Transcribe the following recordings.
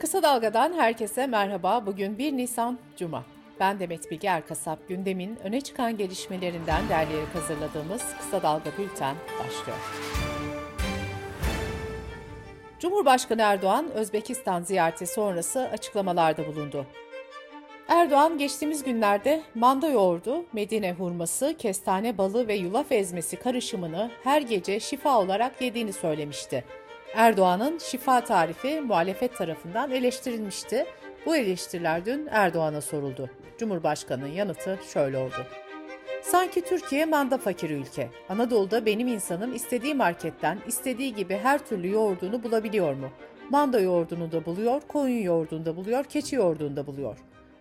Kısa Dalga'dan herkese merhaba. Bugün 1 Nisan Cuma. Ben Demet Bilge Erkasap. Gündemin öne çıkan gelişmelerinden derleyerek hazırladığımız Kısa Dalga Bülten başlıyor. Cumhurbaşkanı Erdoğan, Özbekistan ziyareti sonrası açıklamalarda bulundu. Erdoğan geçtiğimiz günlerde manda yoğurdu, Medine hurması, kestane balı ve yulaf ezmesi karışımını her gece şifa olarak yediğini söylemişti. Erdoğan'ın şifa tarifi muhalefet tarafından eleştirilmişti. Bu eleştiriler dün Erdoğan'a soruldu. Cumhurbaşkanı'nın yanıtı şöyle oldu. Sanki Türkiye manda fakiri ülke. Anadolu'da benim insanım istediği marketten istediği gibi her türlü yoğurdunu bulabiliyor mu? Manda yoğurdunu da buluyor, koyun yoğurdunu da buluyor, keçi yoğurdunu da buluyor.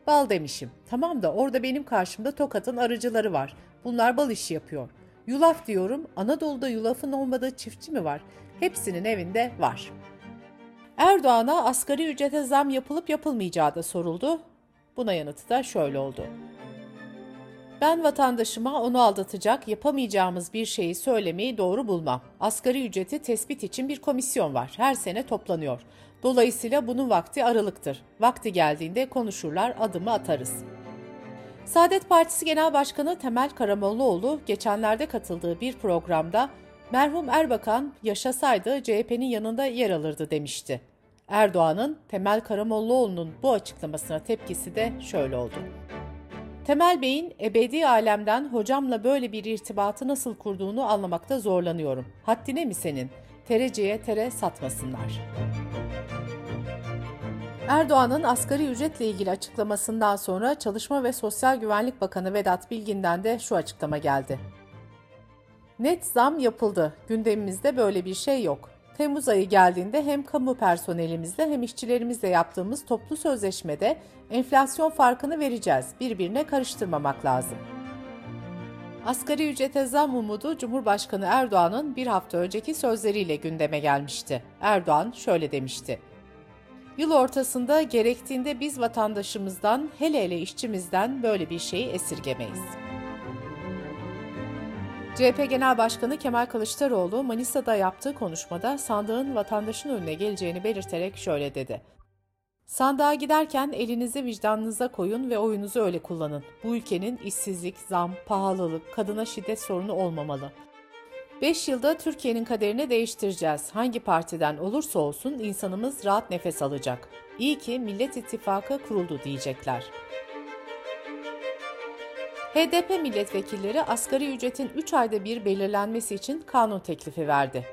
Bal demişim. Tamam da orada benim karşımda Tokat'ın arıcıları var. Bunlar bal işi yapıyor. Yulaf diyorum. Anadolu'da yulafın olmadığı çiftçi mi var? Hepsinin evinde var. Erdoğan'a asgari ücrete zam yapılıp yapılmayacağı da soruldu. Buna yanıtı da şöyle oldu. Ben vatandaşıma onu aldatacak, yapamayacağımız bir şeyi söylemeyi doğru bulmam. Asgari ücreti tespit için bir komisyon var. Her sene toplanıyor. Dolayısıyla bunun vakti aralıktır. Vakti geldiğinde konuşurlar, adımı atarız. Saadet Partisi Genel Başkanı Temel Karamollaoğlu geçenlerde katıldığı bir programda merhum Erbakan yaşasaydı CHP'nin yanında yer alırdı demişti. Erdoğan'ın Temel Karamollaoğlu'nun bu açıklamasına tepkisi de şöyle oldu. Temel Bey'in ebedi alemden hocamla böyle bir irtibatı nasıl kurduğunu anlamakta zorlanıyorum. Haddine mi senin? Tereciye tere satmasınlar. Erdoğan'ın asgari ücretle ilgili açıklamasından sonra Çalışma ve Sosyal Güvenlik Bakanı Vedat Bilgin'den de şu açıklama geldi. Net zam yapıldı. Gündemimizde böyle bir şey yok. Temmuz ayı geldiğinde hem kamu personelimizle hem işçilerimizle yaptığımız toplu sözleşmede enflasyon farkını vereceğiz. Birbirine karıştırmamak lazım. Asgari ücrete zam umudu Cumhurbaşkanı Erdoğan'ın bir hafta önceki sözleriyle gündeme gelmişti. Erdoğan şöyle demişti. Yıl ortasında gerektiğinde biz vatandaşımızdan, hele hele işçimizden böyle bir şeyi esirgemeyiz. CHP Genel Başkanı Kemal Kılıçdaroğlu Manisa'da yaptığı konuşmada sandığın vatandaşın önüne geleceğini belirterek şöyle dedi. Sandığa giderken elinizi vicdanınıza koyun ve oyunuzu öyle kullanın. Bu ülkenin işsizlik, zam, pahalılık, kadına şiddet sorunu olmamalı. 5 yılda Türkiye'nin kaderini değiştireceğiz. Hangi partiden olursa olsun insanımız rahat nefes alacak. İyi ki Millet İttifakı kuruldu diyecekler. HDP milletvekilleri asgari ücretin 3 ayda bir belirlenmesi için kanun teklifi verdi.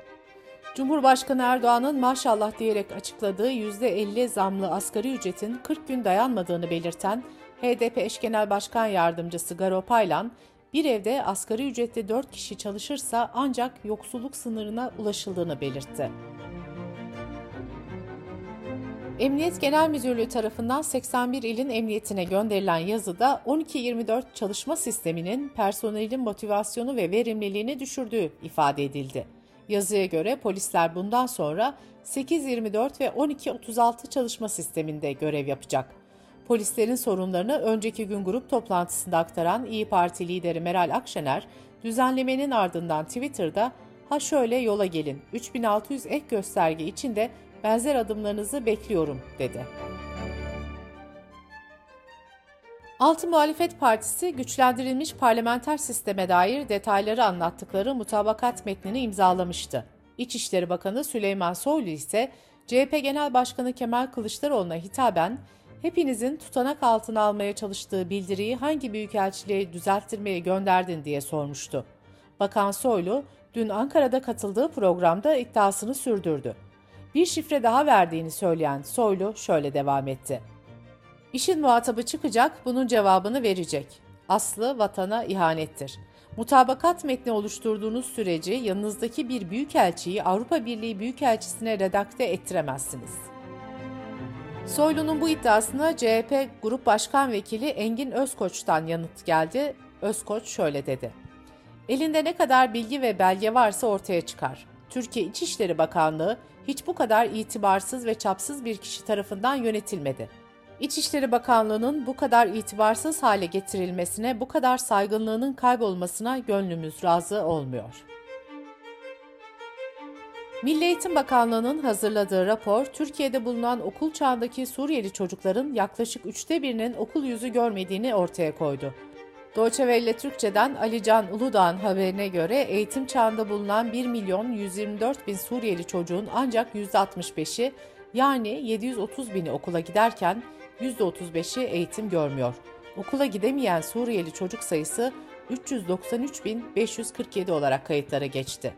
Cumhurbaşkanı Erdoğan'ın maşallah diyerek açıkladığı %50 zamlı asgari ücretin 40 gün dayanmadığını belirten HDP eş genel başkan yardımcısı Garo Paylan, bir evde asgari ücretli 4 kişi çalışırsa ancak yoksulluk sınırına ulaşıldığını belirtti. Emniyet Genel Müdürlüğü tarafından 81 ilin emniyetine gönderilen yazıda 12-24 çalışma sisteminin personelin motivasyonu ve verimliliğini düşürdüğü ifade edildi. Yazıya göre polisler bundan sonra 8-24 ve 12-36 çalışma sisteminde görev yapacak. Polislerin sorunlarını önceki gün grup toplantısında aktaran İyi Parti lideri Meral Akşener, düzenlemenin ardından Twitter'da "Ha şöyle yola gelin. 3600 ek gösterge içinde benzer adımlarınızı bekliyorum." dedi. Altı Muhalefet Partisi güçlendirilmiş parlamenter sisteme dair detayları anlattıkları mutabakat metnini imzalamıştı. İçişleri Bakanı Süleyman Soylu ise CHP Genel Başkanı Kemal Kılıçdaroğlu'na hitaben hepinizin tutanak altına almaya çalıştığı bildiriyi hangi büyükelçiliğe düzelttirmeye gönderdin diye sormuştu. Bakan Soylu dün Ankara'da katıldığı programda iddiasını sürdürdü. Bir şifre daha verdiğini söyleyen Soylu şöyle devam etti. İşin muhatabı çıkacak, bunun cevabını verecek. Aslı vatana ihanettir. Mutabakat metni oluşturduğunuz sürece yanınızdaki bir büyükelçiyi Avrupa Birliği Büyükelçisine redakte ettiremezsiniz.'' Soylu'nun bu iddiasına CHP Grup Başkan Vekili Engin Özkoç'tan yanıt geldi. Özkoç şöyle dedi. Elinde ne kadar bilgi ve belge varsa ortaya çıkar. Türkiye İçişleri Bakanlığı hiç bu kadar itibarsız ve çapsız bir kişi tarafından yönetilmedi. İçişleri Bakanlığı'nın bu kadar itibarsız hale getirilmesine, bu kadar saygınlığının kaybolmasına gönlümüz razı olmuyor. Milli Eğitim Bakanlığı'nın hazırladığı rapor, Türkiye'de bulunan okul çağındaki Suriyeli çocukların yaklaşık üçte birinin okul yüzü görmediğini ortaya koydu. Deutsche Welle Türkçe'den Ali Can Uludağ'ın haberine göre eğitim çağında bulunan 1 milyon 124 bin Suriyeli çocuğun ancak %65'i yani 730 bini okula giderken %35'i eğitim görmüyor. Okula gidemeyen Suriyeli çocuk sayısı 393.547 olarak kayıtlara geçti.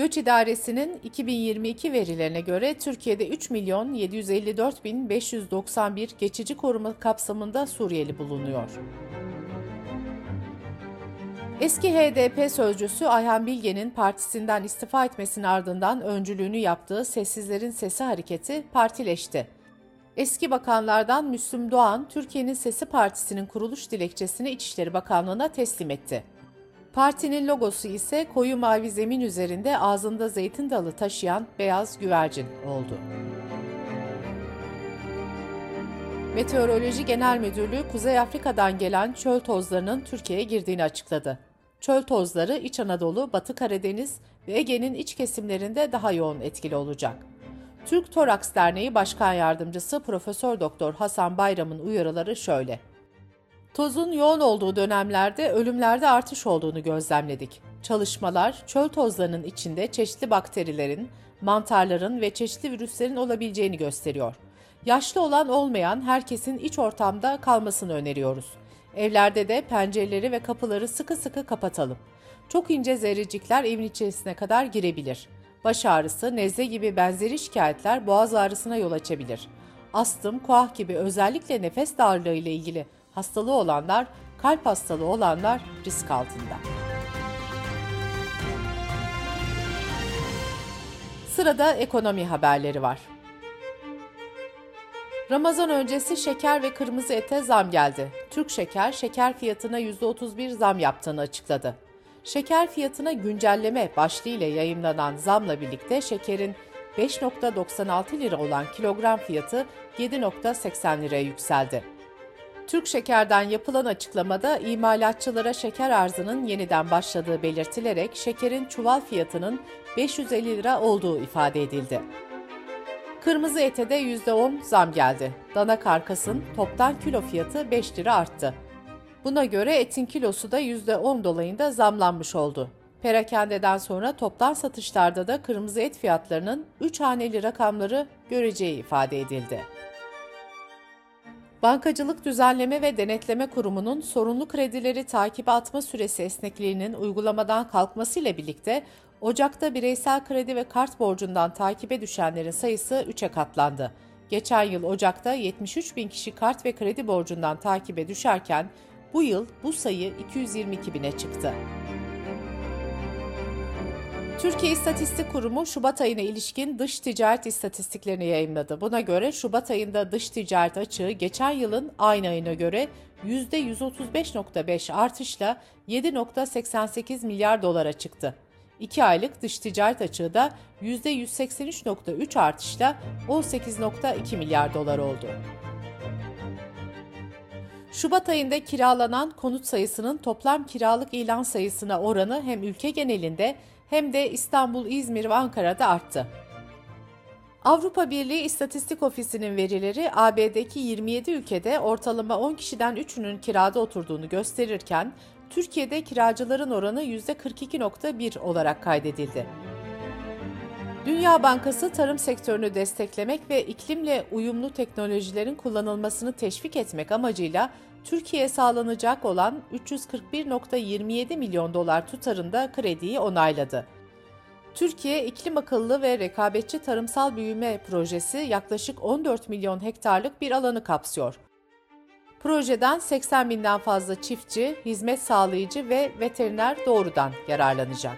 Göç İdaresi'nin 2022 verilerine göre Türkiye'de 3 milyon 754 bin 591 geçici koruma kapsamında Suriyeli bulunuyor. Eski HDP sözcüsü Ayhan Bilge'nin partisinden istifa etmesinin ardından öncülüğünü yaptığı Sessizlerin Sesi hareketi partileşti. Eski bakanlardan Müslüm Doğan, Türkiye'nin Sesi Partisi'nin kuruluş dilekçesini İçişleri Bakanlığı'na teslim etti. Partinin logosu ise koyu mavi zemin üzerinde ağzında zeytin dalı taşıyan beyaz güvercin oldu. Meteoroloji Genel Müdürlüğü Kuzey Afrika'dan gelen çöl tozlarının Türkiye'ye girdiğini açıkladı. Çöl tozları İç Anadolu, Batı Karadeniz ve Ege'nin iç kesimlerinde daha yoğun etkili olacak. Türk Toraks Derneği Başkan Yardımcısı Profesör Doktor Hasan Bayram'ın uyarıları şöyle. Tozun yoğun olduğu dönemlerde ölümlerde artış olduğunu gözlemledik. Çalışmalar çöl tozlarının içinde çeşitli bakterilerin, mantarların ve çeşitli virüslerin olabileceğini gösteriyor. Yaşlı olan olmayan herkesin iç ortamda kalmasını öneriyoruz. Evlerde de pencereleri ve kapıları sıkı sıkı kapatalım. Çok ince zerrecikler evin içerisine kadar girebilir. Baş ağrısı, nezle gibi benzeri şikayetler boğaz ağrısına yol açabilir. Astım, kuah gibi özellikle nefes darlığı ile ilgili hastalığı olanlar, kalp hastalığı olanlar risk altında. Sırada ekonomi haberleri var. Ramazan öncesi şeker ve kırmızı ete zam geldi. Türk Şeker, şeker fiyatına %31 zam yaptığını açıkladı. Şeker fiyatına güncelleme başlığıyla yayımlanan zamla birlikte şekerin 5.96 lira olan kilogram fiyatı 7.80 liraya yükseldi. Türk Şeker'den yapılan açıklamada imalatçılara şeker arzının yeniden başladığı belirtilerek şekerin çuval fiyatının 550 lira olduğu ifade edildi. Kırmızı ete de %10 zam geldi. Dana karkasın toptan kilo fiyatı 5 lira arttı. Buna göre etin kilosu da %10 dolayında zamlanmış oldu. Perakendeden sonra toptan satışlarda da kırmızı et fiyatlarının 3 haneli rakamları göreceği ifade edildi. Bankacılık Düzenleme ve Denetleme Kurumu'nun sorunlu kredileri takibe atma süresi esnekliğinin uygulamadan kalkmasıyla birlikte Ocak'ta bireysel kredi ve kart borcundan takibe düşenlerin sayısı 3'e katlandı. Geçen yıl Ocak'ta 73 bin kişi kart ve kredi borcundan takibe düşerken bu yıl bu sayı 222 bine çıktı. Türkiye İstatistik Kurumu Şubat ayına ilişkin dış ticaret istatistiklerini yayınladı. Buna göre Şubat ayında dış ticaret açığı geçen yılın aynı ayına göre %135.5 artışla 7.88 milyar dolara çıktı. 2 aylık dış ticaret açığı da %183.3 artışla 18.2 milyar dolar oldu. Şubat ayında kiralanan konut sayısının toplam kiralık ilan sayısına oranı hem ülke genelinde hem de İstanbul, İzmir ve Ankara'da arttı. Avrupa Birliği İstatistik Ofisi'nin verileri AB'deki 27 ülkede ortalama 10 kişiden 3'ünün kirada oturduğunu gösterirken Türkiye'de kiracıların oranı %42.1 olarak kaydedildi. Dünya Bankası tarım sektörünü desteklemek ve iklimle uyumlu teknolojilerin kullanılmasını teşvik etmek amacıyla Türkiye'ye sağlanacak olan 341.27 milyon dolar tutarında krediyi onayladı. Türkiye iklim akıllı ve rekabetçi tarımsal büyüme projesi yaklaşık 14 milyon hektarlık bir alanı kapsıyor. Projeden 80 binden fazla çiftçi, hizmet sağlayıcı ve veteriner doğrudan yararlanacak.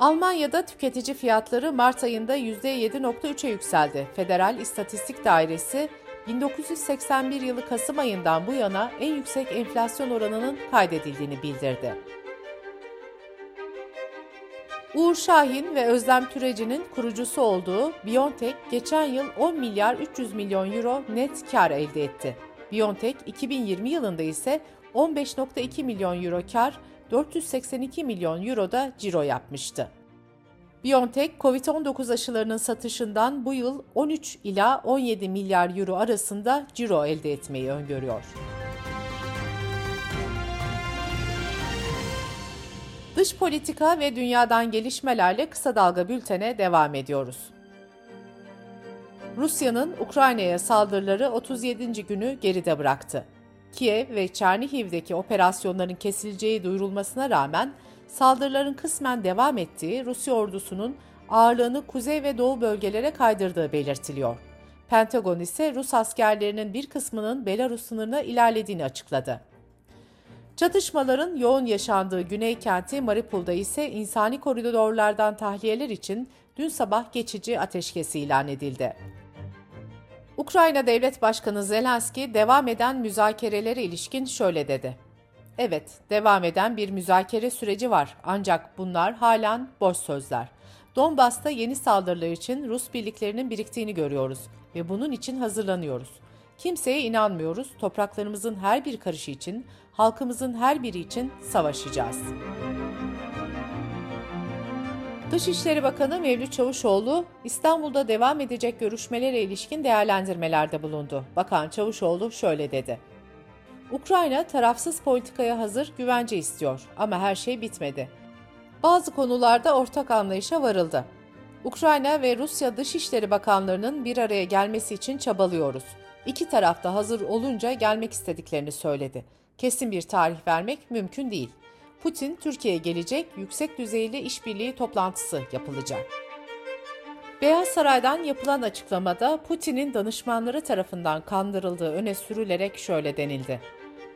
Almanya'da tüketici fiyatları Mart ayında %7.3'e yükseldi. Federal İstatistik Dairesi 1981 yılı Kasım ayından bu yana en yüksek enflasyon oranının kaydedildiğini bildirdi. Uğur Şahin ve Özlem Türeci'nin kurucusu olduğu Biontech geçen yıl 10 milyar 300 milyon euro net kar elde etti. Biontech 2020 yılında ise 15.2 milyon euro kar, 482 milyon euro da ciro yapmıştı. BioNTech, COVID-19 aşılarının satışından bu yıl 13 ila 17 milyar euro arasında ciro elde etmeyi öngörüyor. Dış politika ve dünyadan gelişmelerle kısa dalga bültene devam ediyoruz. Rusya'nın Ukrayna'ya saldırıları 37. günü geride bıraktı. Kiev ve Çernihiv'deki operasyonların kesileceği duyurulmasına rağmen saldırıların kısmen devam ettiği Rusya ordusunun ağırlığını kuzey ve doğu bölgelere kaydırdığı belirtiliyor. Pentagon ise Rus askerlerinin bir kısmının Belarus sınırına ilerlediğini açıkladı. Çatışmaların yoğun yaşandığı güney kenti Mariupol'da ise insani koridorlardan tahliyeler için dün sabah geçici ateşkes ilan edildi. Ukrayna Devlet Başkanı Zelenski devam eden müzakerelere ilişkin şöyle dedi. Evet, devam eden bir müzakere süreci var ancak bunlar halen boş sözler. Donbas'ta yeni saldırılar için Rus birliklerinin biriktiğini görüyoruz ve bunun için hazırlanıyoruz. Kimseye inanmıyoruz, topraklarımızın her bir karışı için, halkımızın her biri için savaşacağız. Dışişleri Bakanı Mevlüt Çavuşoğlu, İstanbul'da devam edecek görüşmelere ilişkin değerlendirmelerde bulundu. Bakan Çavuşoğlu şöyle dedi. Ukrayna tarafsız politikaya hazır, güvence istiyor ama her şey bitmedi. Bazı konularda ortak anlayışa varıldı. Ukrayna ve Rusya Dışişleri Bakanlarının bir araya gelmesi için çabalıyoruz. İki taraf da hazır olunca gelmek istediklerini söyledi. Kesin bir tarih vermek mümkün değil. Putin Türkiye'ye gelecek, yüksek düzeyli işbirliği toplantısı yapılacak. Beyaz Saray'dan yapılan açıklamada Putin'in danışmanları tarafından kandırıldığı öne sürülerek şöyle denildi.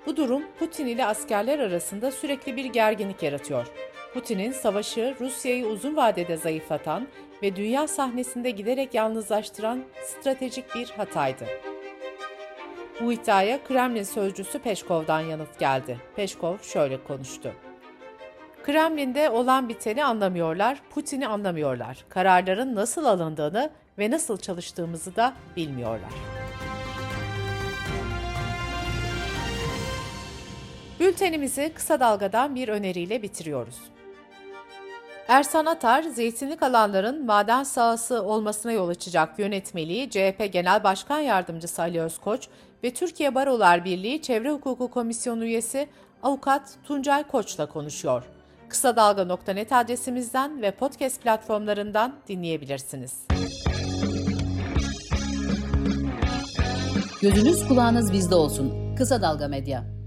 Bu durum Putin ile askerler arasında sürekli bir gerginlik yaratıyor. Putin'in savaşı Rusya'yı uzun vadede zayıflatan ve dünya sahnesinde giderek yalnızlaştıran stratejik bir hataydı. Bu iddiaya Kremlin sözcüsü Peşkov'dan yanıt geldi. Peşkov şöyle konuştu. Kremlin'de olan biteni anlamıyorlar, Putin'i anlamıyorlar. Kararların nasıl alındığını ve nasıl çalıştığımızı da bilmiyorlar. Bültenimizi kısa dalgadan bir öneriyle bitiriyoruz. Ersan Atar, zeytinlik alanların maden sahası olmasına yol açacak yönetmeliği CHP Genel Başkan Yardımcısı Ali Özkoç ve Türkiye Barolar Birliği Çevre Hukuku Komisyonu üyesi Avukat Tuncay Koç'la konuşuyor. Kısa Dalga.net adresimizden ve podcast platformlarından dinleyebilirsiniz. Gözünüz kulağınız bizde olsun. Kısa Dalga Medya.